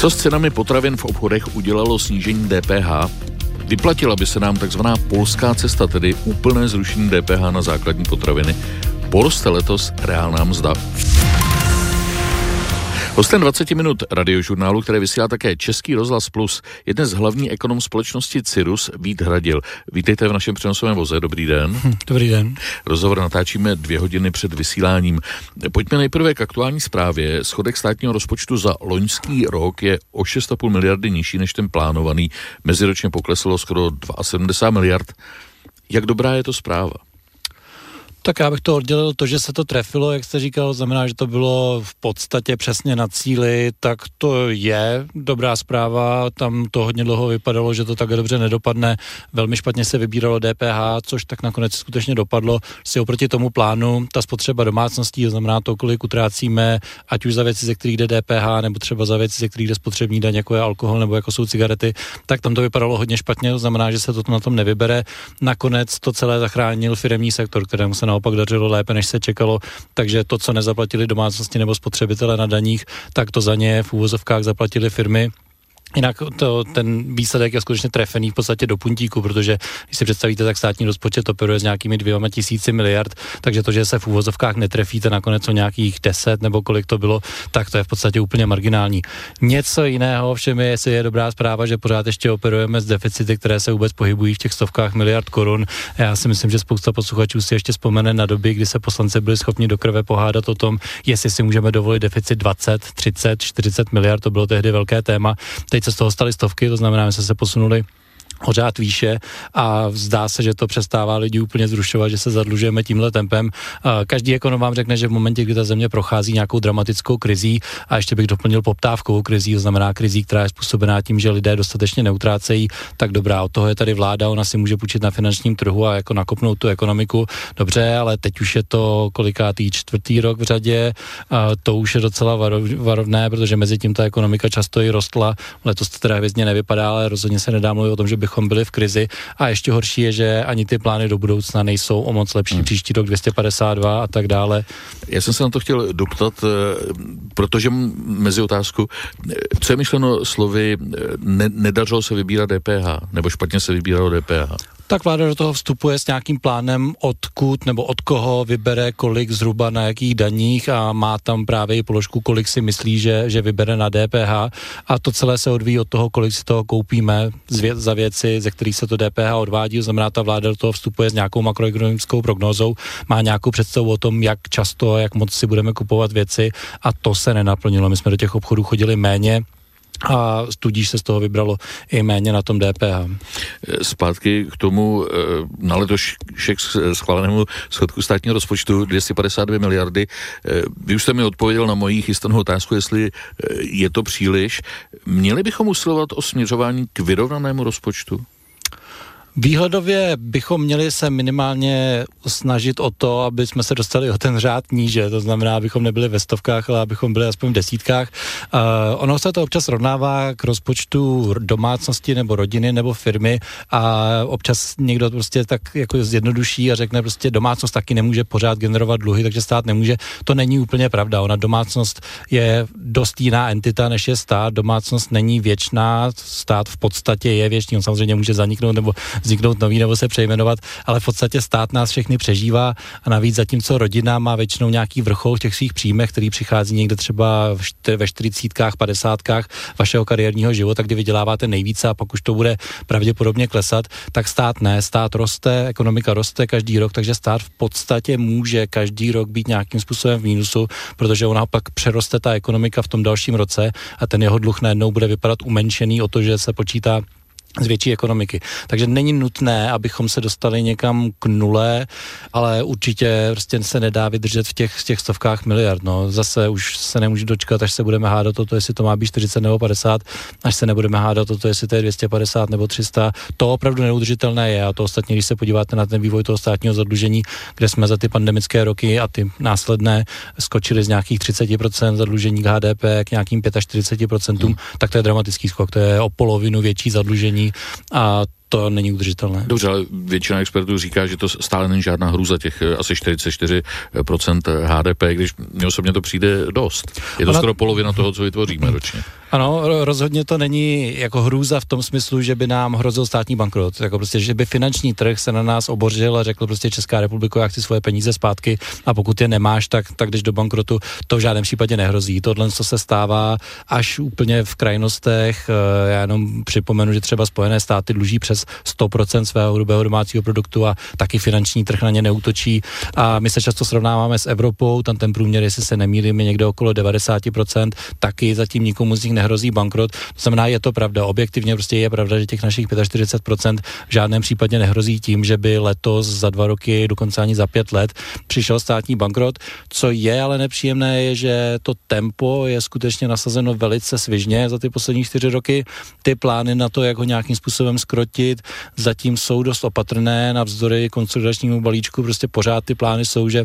Co s cenami potravin v obchodech udělalo snížení DPH? Vyplatila by se nám takzvaná polská cesta, tedy úplné zrušení DPH na základní potraviny. Poroste letos reálná mzda. Hostem 20 minut radiožurnálu, které vysílá také Český rozhlas Plus, je dnes hlavní ekonom společnosti Cirus Vít Hradil. Vítejte v našem přenosovém voze, dobrý den. Hm, dobrý den. Rozhovor natáčíme dvě hodiny před vysíláním. Pojďme nejprve k aktuální zprávě. Schodek státního rozpočtu za loňský rok je o 6,5 miliardy nižší než ten plánovaný. Meziročně pokleslo skoro 72 miliard. Jak dobrá je to zpráva? Tak já bych to oddělil to, že se to trefilo, jak jste říkal, znamená, že to bylo v podstatě přesně na cíli, tak to je dobrá zpráva. Tam to hodně dlouho vypadalo, že to tak dobře nedopadne. Velmi špatně se vybíralo DPH, což tak nakonec skutečně dopadlo. Si oproti tomu plánu, ta spotřeba domácností, to znamená to, kolik utrácíme, ať už za věci, ze kterých jde DPH, nebo třeba za věci, ze kterých jde spotřební daň, jako je alkohol nebo jako jsou cigarety, tak tam to vypadalo hodně špatně, to znamená, že se to na tom nevybere. Nakonec to celé zachránil firmní sektor, kterému se naopak dařilo lépe, než se čekalo, takže to, co nezaplatili domácnosti nebo spotřebitele na daních, tak to za ně v úvozovkách zaplatili firmy Jinak to, ten výsledek je skutečně trefený v podstatě do puntíku, protože když si představíte, tak státní rozpočet operuje s nějakými dvěma tisíci miliard, takže to, že se v úvozovkách netrefíte nakonec o nějakých deset nebo kolik to bylo, tak to je v podstatě úplně marginální. Něco jiného všem je, jestli je dobrá zpráva, že pořád ještě operujeme s deficity, které se vůbec pohybují v těch stovkách miliard korun. Já si myslím, že spousta posluchačů si ještě vzpomene na doby, kdy se poslanci byli schopni do krve pohádat o tom, jestli si můžeme dovolit deficit 20, 30, 40 miliard, to bylo tehdy velké téma. Teď teď se z toho staly stovky, to znamená, že jsme se posunuli pořád výše a zdá se, že to přestává lidi úplně zrušovat, že se zadlužujeme tímhle tempem. Každý ekonom vám řekne, že v momentě, kdy ta země prochází nějakou dramatickou krizí a ještě bych doplnil poptávkovou krizí, to znamená krizí, která je způsobená tím, že lidé dostatečně neutrácejí, tak dobrá, od toho je tady vláda, ona si může půjčit na finančním trhu a jako nakopnout tu ekonomiku. Dobře, ale teď už je to kolikátý čtvrtý rok v řadě, to už je docela varovné, protože mezi tím ta ekonomika často i rostla. Letos to teda hvězdně nevypadá, ale rozhodně se nedá mluvit o tom, že bych bychom byli v krizi. A ještě horší je, že ani ty plány do budoucna nejsou o moc lepší. Hmm. Příští rok 252 a tak dále. Já jsem se na to chtěl doptat, eh, protože mezi otázku, eh, co je myšleno slovy, eh, ne, nedařilo se vybírat DPH, nebo špatně se vybíralo DPH? tak vláda do toho vstupuje s nějakým plánem, odkud nebo od koho vybere kolik zhruba na jakých daních a má tam právě i položku, kolik si myslí, že, že vybere na DPH a to celé se odvíjí od toho, kolik si toho koupíme za věci, ze kterých se to DPH odvádí, to znamená, ta vláda do toho vstupuje s nějakou makroekonomickou prognózou, má nějakou představu o tom, jak často, jak moc si budeme kupovat věci a to se nenaplnilo. My jsme do těch obchodů chodili méně, a tudíž se z toho vybralo i méně na tom DPH. Zpátky k tomu eh, na letošek schválenému schodku státního rozpočtu 252 miliardy. Eh, vy už jste mi odpověděl na moji chystanou otázku, jestli eh, je to příliš. Měli bychom usilovat o směřování k vyrovnanému rozpočtu? Výhledově bychom měli se minimálně snažit o to, aby jsme se dostali o ten řád níže, to znamená, abychom nebyli ve stovkách, ale abychom byli aspoň v desítkách. Uh, ono se to občas rovnává k rozpočtu domácnosti nebo rodiny nebo firmy a občas někdo prostě tak jako zjednoduší a řekne prostě domácnost taky nemůže pořád generovat dluhy, takže stát nemůže. To není úplně pravda. Ona domácnost je dost jiná entita, než je stát. Domácnost není věčná, stát v podstatě je věčný, on samozřejmě může zaniknout nebo vzniknout nový nebo se přejmenovat, ale v podstatě stát nás všechny přežívá a navíc zatímco rodina má většinou nějaký vrchol v těch svých příjmech, který přichází někde třeba ve čtyřicítkách, padesátkách vašeho kariérního života, kdy vyděláváte nejvíce a pak už to bude pravděpodobně klesat, tak stát ne, stát roste, ekonomika roste každý rok, takže stát v podstatě může každý rok být nějakým způsobem v mínusu, protože ona pak přeroste ta ekonomika v tom dalším roce a ten jeho dluh najednou bude vypadat umenšený o to, že se počítá z větší ekonomiky. Takže není nutné, abychom se dostali někam k nule, ale určitě prostě se nedá vydržet v těch, v těch stovkách miliard. No. Zase už se nemůžu dočkat, až se budeme hádat o to, jestli to má být 40 nebo 50, až se nebudeme hádat o to, jestli to je 250 nebo 300. To opravdu neudržitelné je a to ostatně, když se podíváte na ten vývoj toho státního zadlužení, kde jsme za ty pandemické roky a ty následné skočili z nějakých 30% zadlužení k HDP k nějakým 45%, hmm. tak to je dramatický skok, to je o polovinu větší zadlužení zadlužení a to není udržitelné. Dobře, ale většina expertů říká, že to stále není žádná hruza těch eh, asi 44% HDP, když mě osobně to přijde dost. Je to Ona... skoro polovina toho, co vytvoříme ročně. Ano, rozhodně to není jako hrůza v tom smyslu, že by nám hrozil státní bankrot. Jako prostě, že by finanční trh se na nás obořil a řekl prostě Česká republika, já chci svoje peníze zpátky a pokud je nemáš, tak, tak když do bankrotu, to v žádném případě nehrozí. Tohle, co se stává až úplně v krajnostech, eh, já jenom připomenu, že třeba Spojené státy dluží přes 100% svého hrubého domácího produktu a taky finanční trh na ně neútočí. A my se často srovnáváme s Evropou, tam ten průměr, jestli se nemýlím, je někde okolo 90%, taky zatím nikomu z nich nehrozí bankrot. To znamená, je to pravda. Objektivně prostě je pravda, že těch našich 45% v žádném případě nehrozí tím, že by letos za dva roky, dokonce ani za pět let, přišel státní bankrot. Co je ale nepříjemné, je, že to tempo je skutečně nasazeno velice svižně za ty poslední čtyři roky. Ty plány na to, jak ho nějakým způsobem skrotit, zatím jsou dost opatrné, navzdory konsolidačnímu balíčku, prostě pořád ty plány jsou, že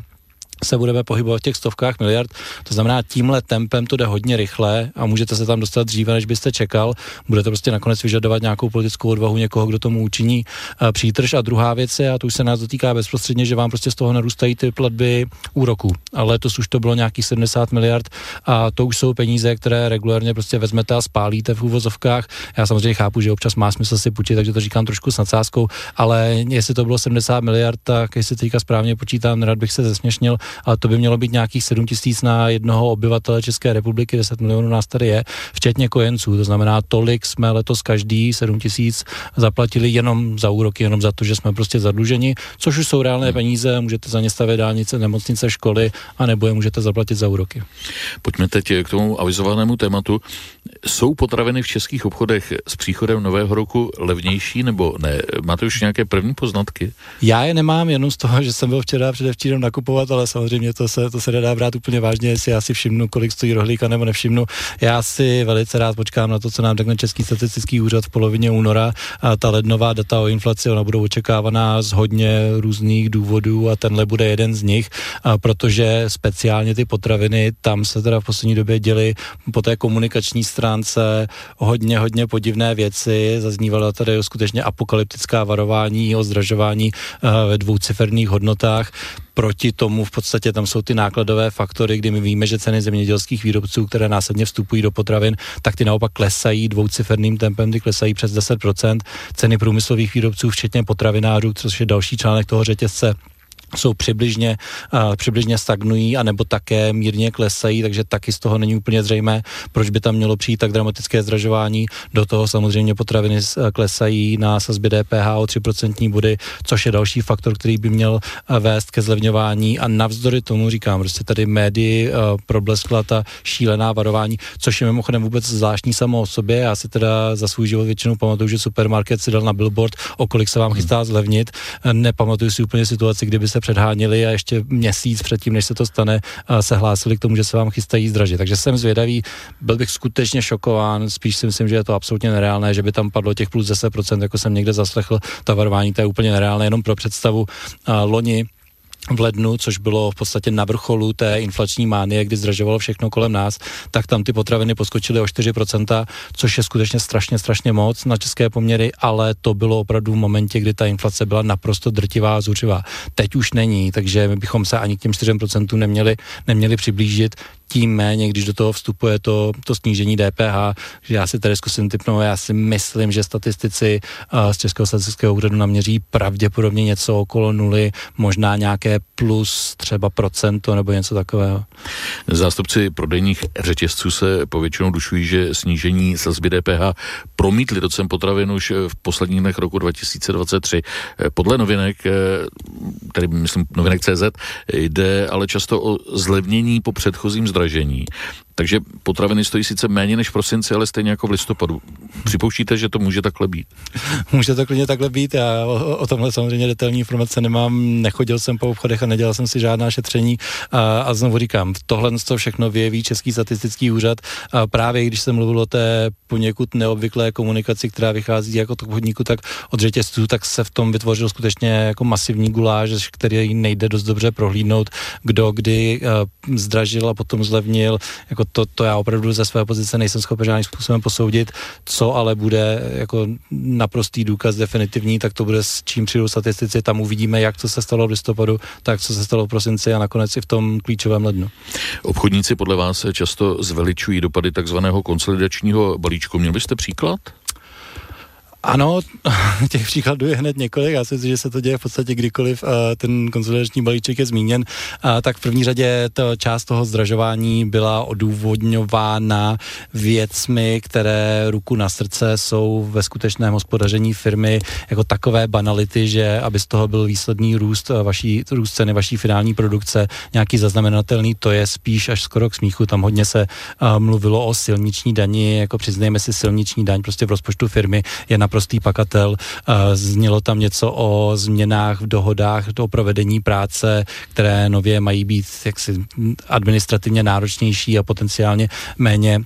se budeme pohybovat v těch stovkách miliard. To znamená, tímhle tempem to jde hodně rychle a můžete se tam dostat dříve, než byste čekal. Bude to prostě nakonec vyžadovat nějakou politickou odvahu někoho, kdo tomu učiní uh, přítrž. A druhá věc je, a to už se nás dotýká bezprostředně, že vám prostě z toho narůstají ty platby úroků. Ale letos už to bylo nějakých 70 miliard a to už jsou peníze, které regulárně prostě vezmete a spálíte v úvozovkách. Já samozřejmě chápu, že občas má smysl si půjčit, takže to říkám trošku s nadsázkou, ale jestli to bylo 70 miliard, tak jestli teďka správně počítám, rád bych se zesměšnil, ale to by mělo být nějakých 7 tisíc na jednoho obyvatele České republiky, 10 milionů nás tady je, včetně kojenců. To znamená, tolik jsme letos každý 7 tisíc zaplatili jenom za úroky, jenom za to, že jsme prostě zadluženi, což už jsou reálné hmm. peníze, můžete za ně stavět dálnice, nemocnice, školy, a nebo je můžete zaplatit za úroky. Pojďme teď k tomu avizovanému tématu. Jsou potraviny v českých obchodech s příchodem nového roku levnější nebo ne? Máte už nějaké první poznatky? Já je nemám jenom z toho, že jsem byl včera předevčírem nakupovat, ale samozřejmě to se, to se nedá brát úplně vážně, jestli já si všimnu, kolik stojí rohlíka nebo nevšimnu. Já si velice rád počkám na to, co nám řekne Český statistický úřad v polovině února. A ta lednová data o inflaci, ona budou očekávaná z hodně různých důvodů a tenhle bude jeden z nich, a protože speciálně ty potraviny, tam se teda v poslední době děli po té komunikační stránce hodně, hodně podivné věci. Zaznívalo tady skutečně apokalyptická varování o zdražování ve dvouciferných hodnotách proti tomu v podstatě tam jsou ty nákladové faktory, kdy my víme, že ceny zemědělských výrobců, které následně vstupují do potravin, tak ty naopak klesají dvouciferným tempem, ty klesají přes 10%. Ceny průmyslových výrobců, včetně potravinářů, což je další článek toho řetězce, jsou přibližně, uh, přibližně stagnují, anebo také mírně klesají, takže taky z toho není úplně zřejmé, proč by tam mělo přijít tak dramatické zdražování. Do toho samozřejmě potraviny klesají na sazbě DPH o 3% body, což je další faktor, který by měl vést ke zlevňování a navzdory tomu říkám, prostě tady médii uh, probleskla ta šílená varování, což je mimochodem vůbec zvláštní samo o sobě. Já si teda za svůj život většinou pamatuju, že supermarket si dal na billboard, o kolik se vám chystá zlevnit. Nepamatuju si úplně situaci, kdyby se předháněli a ještě měsíc předtím, než se to stane, se hlásili k tomu, že se vám chystají zdražit. Takže jsem zvědavý, byl bych skutečně šokován, spíš si myslím, že je to absolutně nereálné, že by tam padlo těch plus 10%, jako jsem někde zaslechl, ta varování, to je úplně nereálné, jenom pro představu. Loni v lednu, což bylo v podstatě na vrcholu té inflační mánie, kdy zdražovalo všechno kolem nás, tak tam ty potraviny poskočily o 4%, což je skutečně strašně, strašně moc na české poměry, ale to bylo opravdu v momentě, kdy ta inflace byla naprosto drtivá a zuřivá. Teď už není, takže my bychom se ani k těm 4% neměli, neměli přiblížit tím méně, když do toho vstupuje to, to snížení DPH, že já si tady zkusím typnout, já si myslím, že statistici uh, z Českého statistického úřadu naměří pravděpodobně něco okolo nuly, možná nějaké plus třeba procento nebo něco takového. Zástupci prodejních řetězců se povětšinou dušují, že snížení sazby DPH promítli do cen potravin už v posledních dnech roku 2023. Podle novinek, tedy myslím novinek CZ, jde ale často o zlevnění po předchozím zdražení. Takže potraviny stojí sice méně než v prosinci, ale stejně jako v listopadu. Připouštíte, že to může takhle být? Může to klidně takhle být. Já o, o tomhle samozřejmě detailní informace nemám. Nechodil jsem po obchodech a nedělal jsem si žádná šetření. A, a znovu říkám, tohle to všechno vyjeví Český statistický úřad. A právě když jsem mluvil o té poněkud neobvyklé komunikaci, která vychází jako to podniku, tak od řetězců, tak se v tom vytvořil skutečně jako masivní guláž, který nejde dost dobře prohlídnout, kdo kdy uh, zdražil a potom zlevnil. Jako To, to já opravdu ze své pozice nejsem schopen žádným způsobem posoudit, co ale bude jako naprostý důkaz definitivní, tak to bude s čím přijdou statistici, tam uvidíme, jak co se stalo v listopadu, tak co se stalo v prosinci a nakonec i v tom klíčovém lednu. Obchodníci podle vás často zveličují dopady takzvaného konsolidačního balíčku. Měl byste příklad? Ano, těch příkladů je hned několik. Já si myslím, že se to děje v podstatě kdykoliv ten konsolidační balíček je zmíněn. Tak v první řadě to část toho zdražování byla odůvodňována věcmi, které ruku na srdce jsou ve skutečném hospodaření firmy jako takové banality, že aby z toho byl výsledný růst vaší, růst ceny vaší finální produkce, nějaký zaznamenatelný, to je spíš až skoro k smíchu. Tam hodně se mluvilo o silniční dani, jako přiznejme si silniční daň prostě v rozpočtu firmy je naprosto naprostý pakatel. Znělo tam něco o změnách v dohodách o provedení práce, které nově mají být jaksi administrativně náročnější a potenciálně méně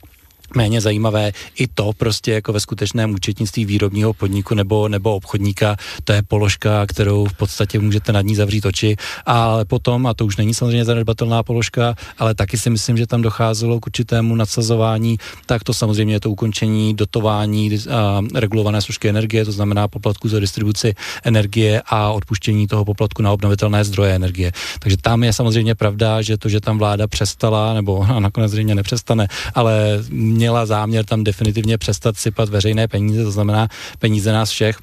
méně zajímavé. I to prostě jako ve skutečném účetnictví výrobního podniku nebo, nebo obchodníka, to je položka, kterou v podstatě můžete nad ní zavřít oči. A potom, a to už není samozřejmě zanedbatelná položka, ale taky si myslím, že tam docházelo k určitému nadsazování, tak to samozřejmě je to ukončení dotování a regulované složky energie, to znamená poplatku za distribuci energie a odpuštění toho poplatku na obnovitelné zdroje energie. Takže tam je samozřejmě pravda, že to, že tam vláda přestala, nebo nakonec zřejmě nepřestane, ale měla záměr tam definitivně přestat sypat veřejné peníze, to znamená peníze nás všech,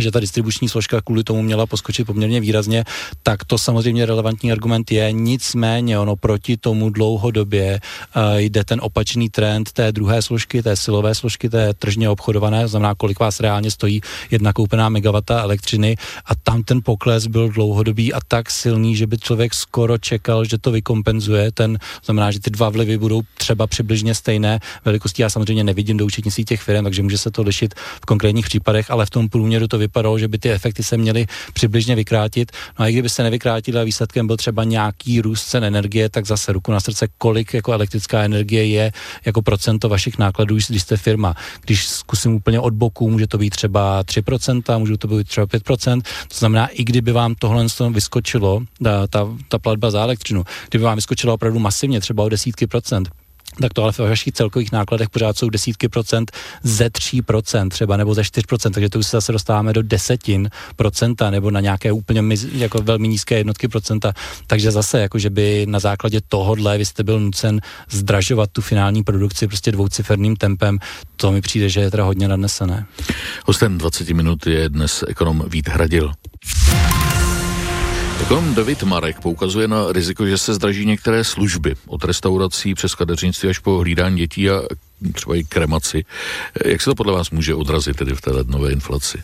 že ta distribuční složka kvůli tomu měla poskočit poměrně výrazně, tak to samozřejmě relevantní argument je. Nicméně ono proti tomu dlouhodobě uh, jde ten opačný trend té druhé složky, té silové složky, té tržně obchodované, znamená, kolik vás reálně stojí jedna koupená megawata elektřiny a tam ten pokles byl dlouhodobý a tak silný, že by člověk skoro čekal, že to vykompenzuje. Ten znamená, že ty dva vlivy budou třeba přibližně stejné velikosti. Já samozřejmě nevidím do účetnictví těch firm, takže může se to lišit v konkrétních případech, ale v tom průměru to vypadalo, že by ty efekty se měly přibližně vykrátit. No a i kdyby se nevykrátily a výsledkem byl třeba nějaký růst cen energie, tak zase ruku na srdce, kolik jako elektrická energie je jako procento vašich nákladů, když jste firma. Když zkusím úplně od boku, může to být třeba 3%, může to být třeba 5%. To znamená, i kdyby vám tohle vyskočilo, ta, ta, ta platba za elektřinu, kdyby vám vyskočila opravdu masivně, třeba o desítky procent, tak to ale v vašich celkových nákladech pořád jsou desítky procent ze 3% třeba nebo ze 4%, takže to už se zase dostáváme do desetin procenta nebo na nějaké úplně jako velmi nízké jednotky procenta, takže zase jako, že by na základě tohohle vy jste byl nucen zdražovat tu finální produkci prostě dvouciferným tempem, to mi přijde, že je teda hodně nadnesené. Hostem 20 minut je dnes ekonom Vít Hradil. Ekonom David Marek poukazuje na riziko, že se zdraží některé služby, od restaurací přes kadeřnictví až po hlídání dětí a třeba i kremaci. Jak se to podle vás může odrazit tedy v té lednové inflaci?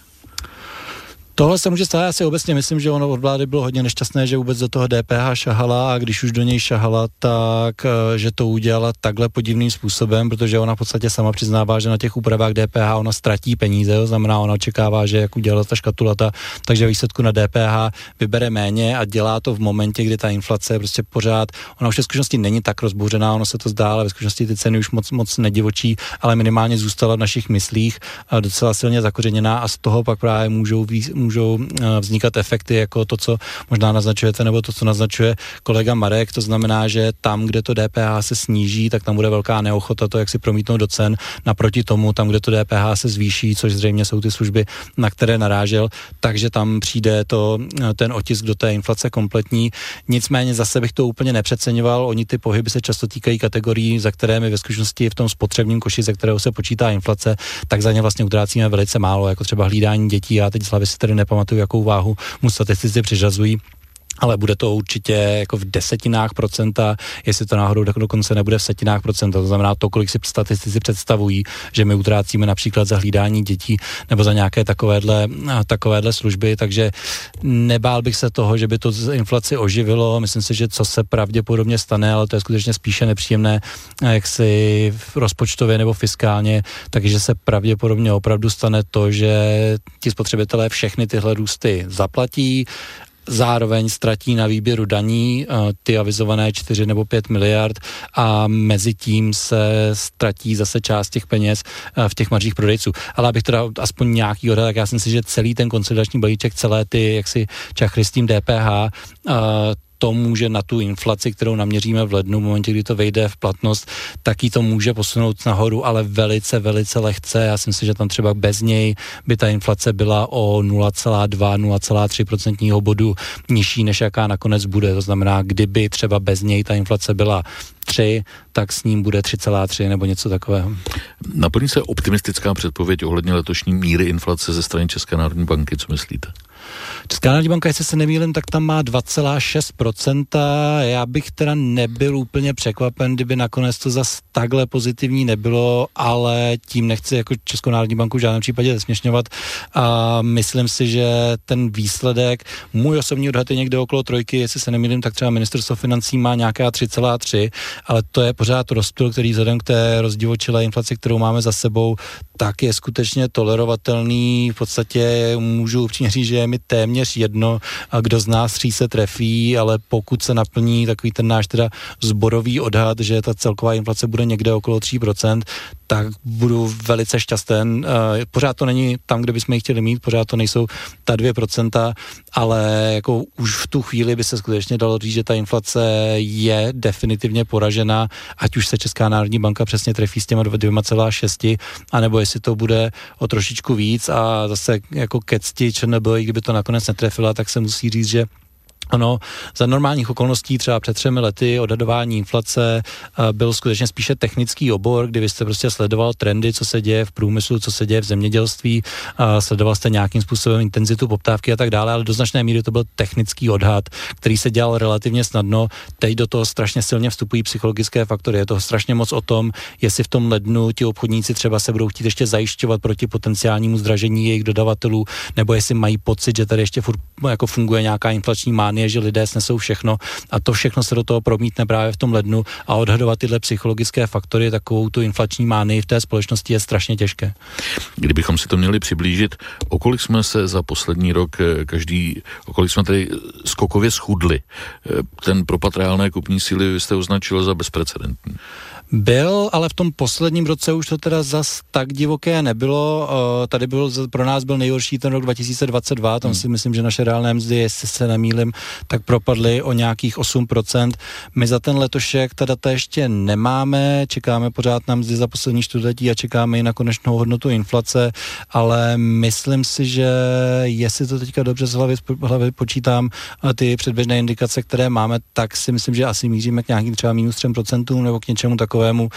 Tohle se může stát, já si obecně myslím, že ono od vlády bylo hodně nešťastné, že vůbec do toho DPH šahala a když už do něj šahala, tak eh, že to udělala takhle podivným způsobem, protože ona v podstatě sama přiznává, že na těch úpravách DPH ona ztratí peníze, to znamená, ona očekává, že jak udělala ta škatulata, takže výsledku na DPH vybere méně a dělá to v momentě, kdy ta inflace je prostě pořád, ona už ve skutečnosti není tak rozbouřená, ono se to zdá, ale ve skutečnosti ty ceny už moc, moc nedivočí, ale minimálně zůstala v našich myslích docela silně zakořeněná a z toho pak právě můžou, můžou eh, vznikat efekty jako to, co možná naznačujete, nebo to, co naznačuje kolega Marek. To znamená, že tam, kde to DPH se sníží, tak tam bude velká neochota to, jak si promítnout do cen. Naproti tomu, tam, kde to DPH se zvýší, což zřejmě jsou ty služby, na které narážel, takže tam přijde to, eh, ten otisk do té inflace kompletní. Nicméně zase bych to úplně nepřeceňoval. Oni ty pohyby se často týkají kategorií, za které my ve skutečnosti v tom spotřebním koši, ze kterého se počítá inflace, tak za ně vlastně utrácíme velice málo, jako třeba hlídání dětí. Já teď z si tedy nepamatuju, jakou váhu mu statistici přiřazují ale bude to určitě jako v desetinách procenta, jestli to náhodou dokonce nebude v setinách procenta, to znamená to, kolik si statistici představují, že my utrácíme například za hlídání dětí nebo za nějaké takovéhle, takovéhle služby, takže nebál bych se toho, že by to inflaci oživilo, myslím si, že co se pravděpodobně stane, ale to je skutečně spíše nepříjemné, jak si rozpočtově nebo fiskálně, takže se pravděpodobně opravdu stane to, že ti spotřebitelé všechny tyhle růsty zaplatí zároveň ztratí na výběru daní eh, ty avizované 4 nebo 5 miliard a mezi tím se ztratí zase část těch peněz eh, v těch maržích prodejců. Ale abych teda aspoň nějaký odhad, tak já si myslím, že celý ten konsolidační balíček, celé ty jaksi čachry s tím DPH, to může na tu inflaci, kterou naměříme v lednu, v momentě, kdy to vejde v platnost, taky to může posunout nahoru, ale velice, velice lehce. Já si myslím, že tam třeba bez něj by ta inflace byla o 0,2-0,3 procentního bodu nižší, než jaká nakonec bude. To znamená, kdyby třeba bez něj ta inflace byla 3, tak s ním bude 3,3 nebo něco takového. Naplní se optimistická předpověď ohledně letošní míry inflace ze strany České národní banky, co myslíte? Česká národní banka, jestli se nemýlím, tak tam má 2,6%. Já bych teda nebyl úplně překvapen, kdyby nakonec to zas takhle pozitivní nebylo, ale tím nechci jako Českou národní banku v žádném případě zesměšňovat. A myslím si, že ten výsledek, můj osobní odhad je někde okolo trojky, jestli se nemýlím, tak třeba ministerstvo financí má nějaká 3,3, ale to je pořád rozptyl, který vzhledem k té rozdivočilé inflaci, kterou máme za sebou, tak je skutečně tolerovatelný. V podstatě můžu upřímně říct, že je mi téměř jedno, kdo z nás tří se trefí, ale pokud se naplní takový ten náš teda zborový odhad, že ta celková inflace bude někde okolo 3%, tak budu velice šťasten. Eh, pořád to není tam, kde bychom ji chtěli mít, pořád to nejsou ta 2%, ale jako už v tu chvíli by se skutečně dalo říct, že ta inflace je definitivně poražena, ať už se Česká národní banka přesně trefí s těma 2,6, anebo jestli to bude o trošičku víc a zase jako ke cti ČNB, i kdyby to nakonec netrefila, tak se musí říct, že ano, za normálních okolností třeba před třemi lety odhadování inflace eh, byl skutečně spíše technický obor, kdy vy jste prostě sledoval trendy, co se děje v průmyslu, co se děje v zemědělství, sledoval jste nějakým způsobem intenzitu poptávky a tak dále, ale do značné míry to byl technický odhad, který se dělal relativně snadno. Teď do toho strašně silně vstupují psychologické faktory. Je to strašně moc o tom, jestli v tom lednu ti obchodníci třeba se budou chtít ještě zajišťovat proti potenciálnímu zdražení jejich dodavatelů, nebo jestli mají pocit, že tady ještě furt jako funguje nějaká inflační mánie je, že lidé snesou všechno a to všechno se do toho promítne právě v tom lednu a odhadovat tyhle psychologické faktory, takovou tu inflační mány v té společnosti je strašně těžké. Kdybychom si to měli přiblížit, o kolik jsme se za poslední rok eh, každý, o kolik jsme tady skokově schudli. Eh, ten propad reálné kupní síly jste označil za bezprecedentní. Byl, ale v tom posledním roce už to teda zas tak divoké nebylo. Tady byl, pro nás byl nejhorší ten rok 2022, tam hmm. si myslím, že naše reálné mzdy, jestli se nemýlim, tak propadly o nějakých 8%. My za ten letošek ta data ještě nemáme, čekáme pořád na mzdy za poslední čtvrtletí a čekáme i na konečnou hodnotu inflace, ale myslím si, že jestli to teďka dobře z hlavy, hlavy počítám, ty předběžné indikace, které máme, tak si myslím, že asi míříme k nějakým třeba minus 3% nebo k něčemu takovému takovému,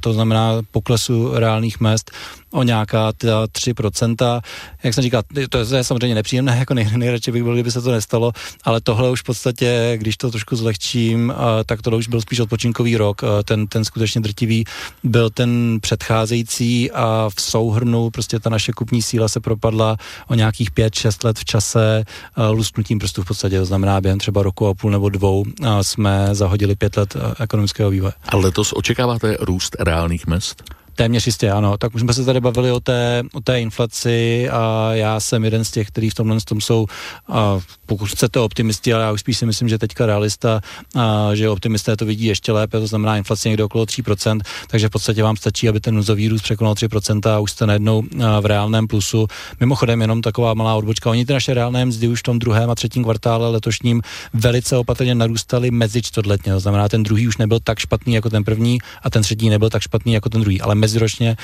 to znamená poklesu reálných mest o nějaká 3%. Jak jsem říkal, to je samozřejmě nepříjemné, jako nej, nejradši bych byl, kdyby se to nestalo, ale tohle už v podstatě, když to trošku zlehčím, tak to už byl spíš odpočinkový rok. Ten, ten skutečně drtivý byl ten předcházející a v souhrnu prostě ta naše kupní síla se propadla o nějakých 5-6 let v čase lusknutím prstů v podstatě, to znamená během třeba roku a půl nebo dvou jsme zahodili pět let ekonomického vývoje. A letos očekáváte růst reálných mest? Téměř jistě, ano. Tak už jsme se tady bavili o té, o té inflaci a já jsem jeden z těch, kteří v tomhle tom jsou, a pokud chcete optimisti, ale já už spíš si myslím, že teďka realista, a, že optimisté to vidí ještě lépe, to znamená inflace někde okolo 3%, takže v podstatě vám stačí, aby ten nuzový růst překonal 3% a už jste najednou v reálném plusu. Mimochodem jenom taková malá odbočka. Oni ty naše reálné mzdy už v tom druhém a třetím kvartále letošním velice opatrně narůstaly mezi čtvrtletně. To znamená, ten druhý už nebyl tak špatný jako ten první a ten třetí nebyl tak špatný jako ten druhý, ale meziročně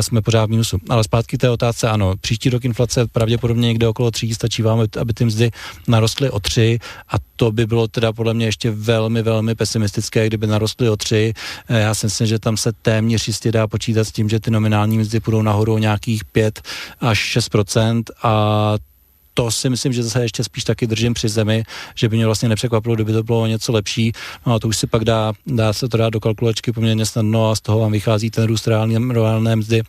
jsme pořád v mínusu. Ale zpátky té otázce, ano, příští rok inflace pravděpodobně někde okolo 3, stačí vám, aby ty mzdy narostly o 3 a to by bylo teda podle mě ještě velmi, velmi pesimistické, kdyby narostly o 3. E, já si myslím, že tam se téměř jistě dá počítat s tím, že ty nominální mzdy půjdou nahoru o nějakých 5 až 6% a to si myslím, že zase ještě spíš taky držím při zemi, že by mě vlastně nepřekvapilo, kdyby to bylo něco lepší. No a to už si pak dá, dá se to dát do kalkulačky poměrně snadno a z toho vám vychází ten růst reálné, reálné mzdy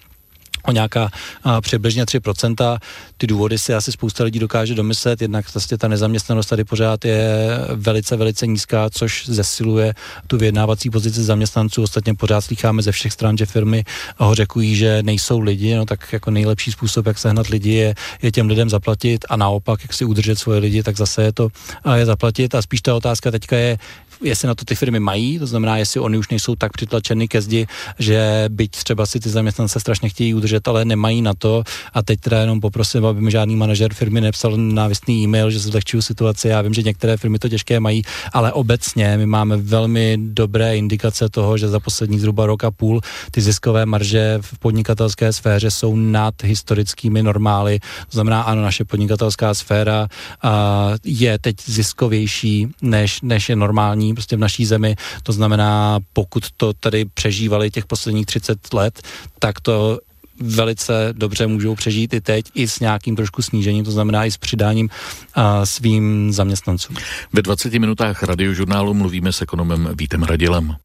o nějaká a, přibližně 3%. Ty důvody si asi spousta lidí dokáže domyslet, jednak vlastně ta nezaměstnanost tady pořád je velice, velice nízká, což zesiluje tu vyjednávací pozici zaměstnanců. Ostatně pořád slycháme ze všech stran, že firmy ho řekují, že nejsou lidi, no tak jako nejlepší způsob, jak sehnat lidi, je, je těm lidem zaplatit a naopak, jak si udržet svoje lidi, tak zase je to a je zaplatit. A spíš ta otázka teďka je, jestli na to ty firmy mají, to znamená, jestli oni už nejsou tak přitlačeny ke zdi, že byť třeba si ty zaměstnance strašně chtějí udržet, ale nemají na to. A teď teda jenom poprosím, aby mi žádný manažer firmy nepsal návistný e-mail, že zlehčuju situaci. Já vím, že některé firmy to těžké mají, ale obecně my máme velmi dobré indikace toho, že za poslední zhruba rok a půl ty ziskové marže v podnikatelské sféře jsou nad historickými normály. To znamená, ano, naše podnikatelská sféra a, je teď ziskovější, než, než je normální prostě v naší zemi. To znamená, pokud to tady přežívali těch posledních 30 let, tak to velice dobře můžou přežít i teď, i s nějakým trošku snížením, to znamená i s přidáním a, svým zaměstnancům. Ve 20 minutách radiožurnálu mluvíme s ekonomem Vítem Radilem.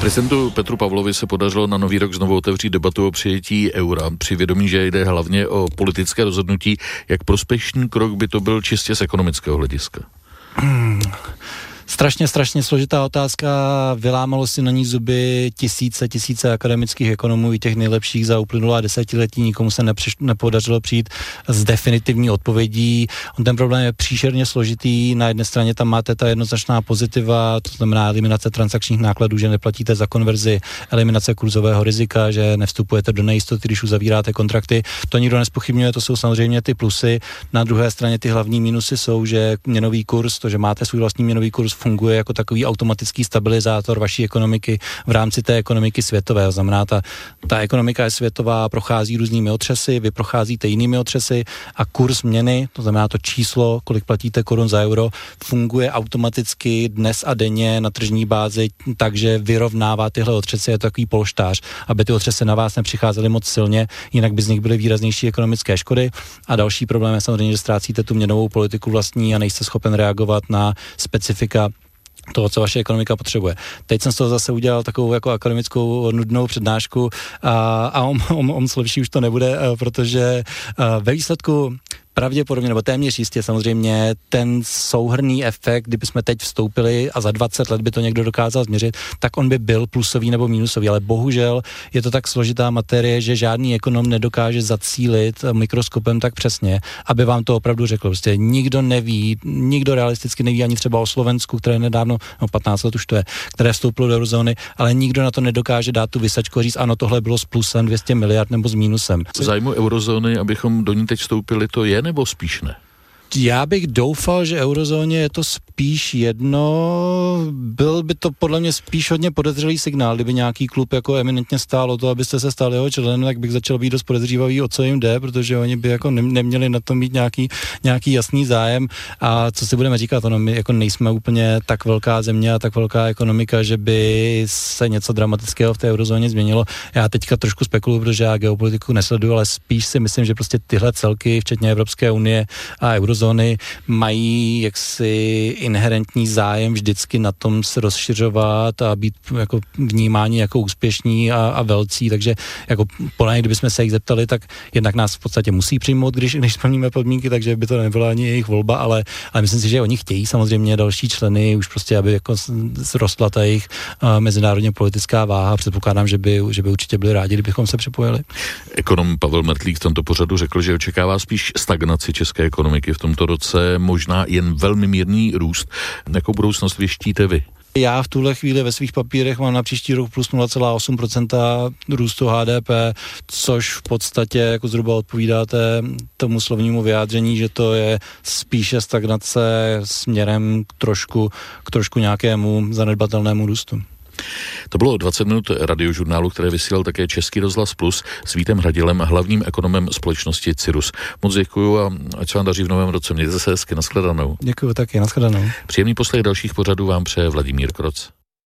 Prezidentu Petru Pavlovi se podařilo na nový rok znovu otevřít debatu o přijetí eura při vědomí, že jde hlavně o politické rozhodnutí. Jak prospešný krok by to byl čistě z ekonomického hlediska? Hmm. Strašně, strašně složitá otázka. Vylámalo si na ní zuby tisíce, tisíce akademických ekonomů, i těch nejlepších za uplynulá desetiletí. Nikomu se nepřiš, nepodařilo přijít s definitivní odpovědí. On ten problém je příšerně složitý. Na jedné straně tam máte ta jednoznačná pozitiva, to znamená eliminace transakčních nákladů, že neplatíte za konverzi, eliminace kurzového rizika, že nevstupujete do nejistoty, když uzavíráte kontrakty. To nikdo nespochybňuje, to jsou samozřejmě ty plusy. Na druhé straně ty hlavní minusy jsou, že měnový kurz, to, že máte svůj vlastní měnový kurz, funguje jako takový automatický stabilizátor vaší ekonomiky v rámci té ekonomiky světové. Znamená, ta, ta ekonomika je světová, prochází různými otřesy, vy procházíte jinými otřesy a kurz měny, to znamená to číslo, kolik platíte korun za euro, funguje automaticky dnes a denně na tržní bázi, takže vyrovnává tyhle otřesy, je to takový polštář, aby ty otřesy na vás nepřicházely moc silně, jinak by z nich byly výraznější ekonomické škody. A další problém je samozřejmě, že ztrácíte tu měnovou politiku vlastní a nejste schopen reagovat na specifika toho, co vaše ekonomika potřebuje. Teď jsem z toho zase udělal takovou jako akademickou nudnou přednášku a, a on, on, on lepší už to nebude, eh, protože eh, ve výsledku pravděpodobně, nebo téměř jistě samozřejmě, ten souhrný efekt, kdyby jsme teď vstoupili a za 20 let by to někdo dokázal změřit, tak on by byl plusový nebo minusový, ale bohužel je to tak složitá materie, že žádný ekonom nedokáže zacílit mikroskopem tak přesně, aby vám to opravdu řekl. Prostě nikdo neví, nikdo realisticky neví ani třeba o Slovensku, které nedávno, no 15 let už to je, které vstoupilo do eurozóny, ale nikdo na to nedokáže dát tu vysačku říct, ano, tohle bylo s plusem 200 miliard nebo s mínusem. Zájmu eurozóny, abychom do ní teď vstoupili, to je nebo spíš ne? Já bych doufal, že eurozóně je to spíš jedno, byl by to podle mě spíš hodně podezřelý signál, kdyby nějaký klub jako eminentně stálo to, abyste se stali jeho členem, tak bych začal být dost podezřívavý, o co jim jde, protože oni by jako neměli na tom mít nějaký, nějaký jasný zájem a co si budeme říkat, ono, my jako nejsme úplně tak velká země a tak velká ekonomika, že by se něco dramatického v té eurozóně změnilo. Já teďka trošku spekuluju, protože já geopolitiku nesleduju, ale spíš si myslím, že prostě tyhle celky, včetně Evropské unie a eurozóny, mají jaksi inherentní zájem vždycky na tom se rozšiřovat a být jako vnímání jako úspěšní a, a velcí, takže jako podle kdybychom se jich zeptali, tak jednak nás v podstatě musí přijmout, když, když splníme podmínky, takže by to nebyla ani jejich volba, ale, ale myslím si, že oni chtějí samozřejmě další členy, už prostě, aby jako zrostla ta jejich mezinárodně politická váha. Předpokládám, že by, že by určitě byli rádi, kdybychom se připojili. Ekonom Pavel Mertlík v tomto pořadu řekl, že očekává spíš stagnaci české ekonomiky v tomto roce, možná jen velmi mírný růst. Jakou budoucnost věštíte vy? Já v tuhle chvíli ve svých papírech mám na příští rok plus 0,8% růstu HDP, což v podstatě jako zhruba odpovídáte tomu slovnímu vyjádření, že to je spíše stagnace směrem k trošku, k trošku nějakému zanedbatelnému růstu. To bylo 20 minut radiožurnálu, které vysílal také Český rozhlas Plus s Vítem Hradilem, hlavním ekonomem společnosti Cirrus. Moc děkuju a ať se vám daří v novém roce. Mějte se hezky, nashledanou. Děkuju taky, nashledanou. Příjemný poslech dalších pořadů vám přeje Vladimír Kroc.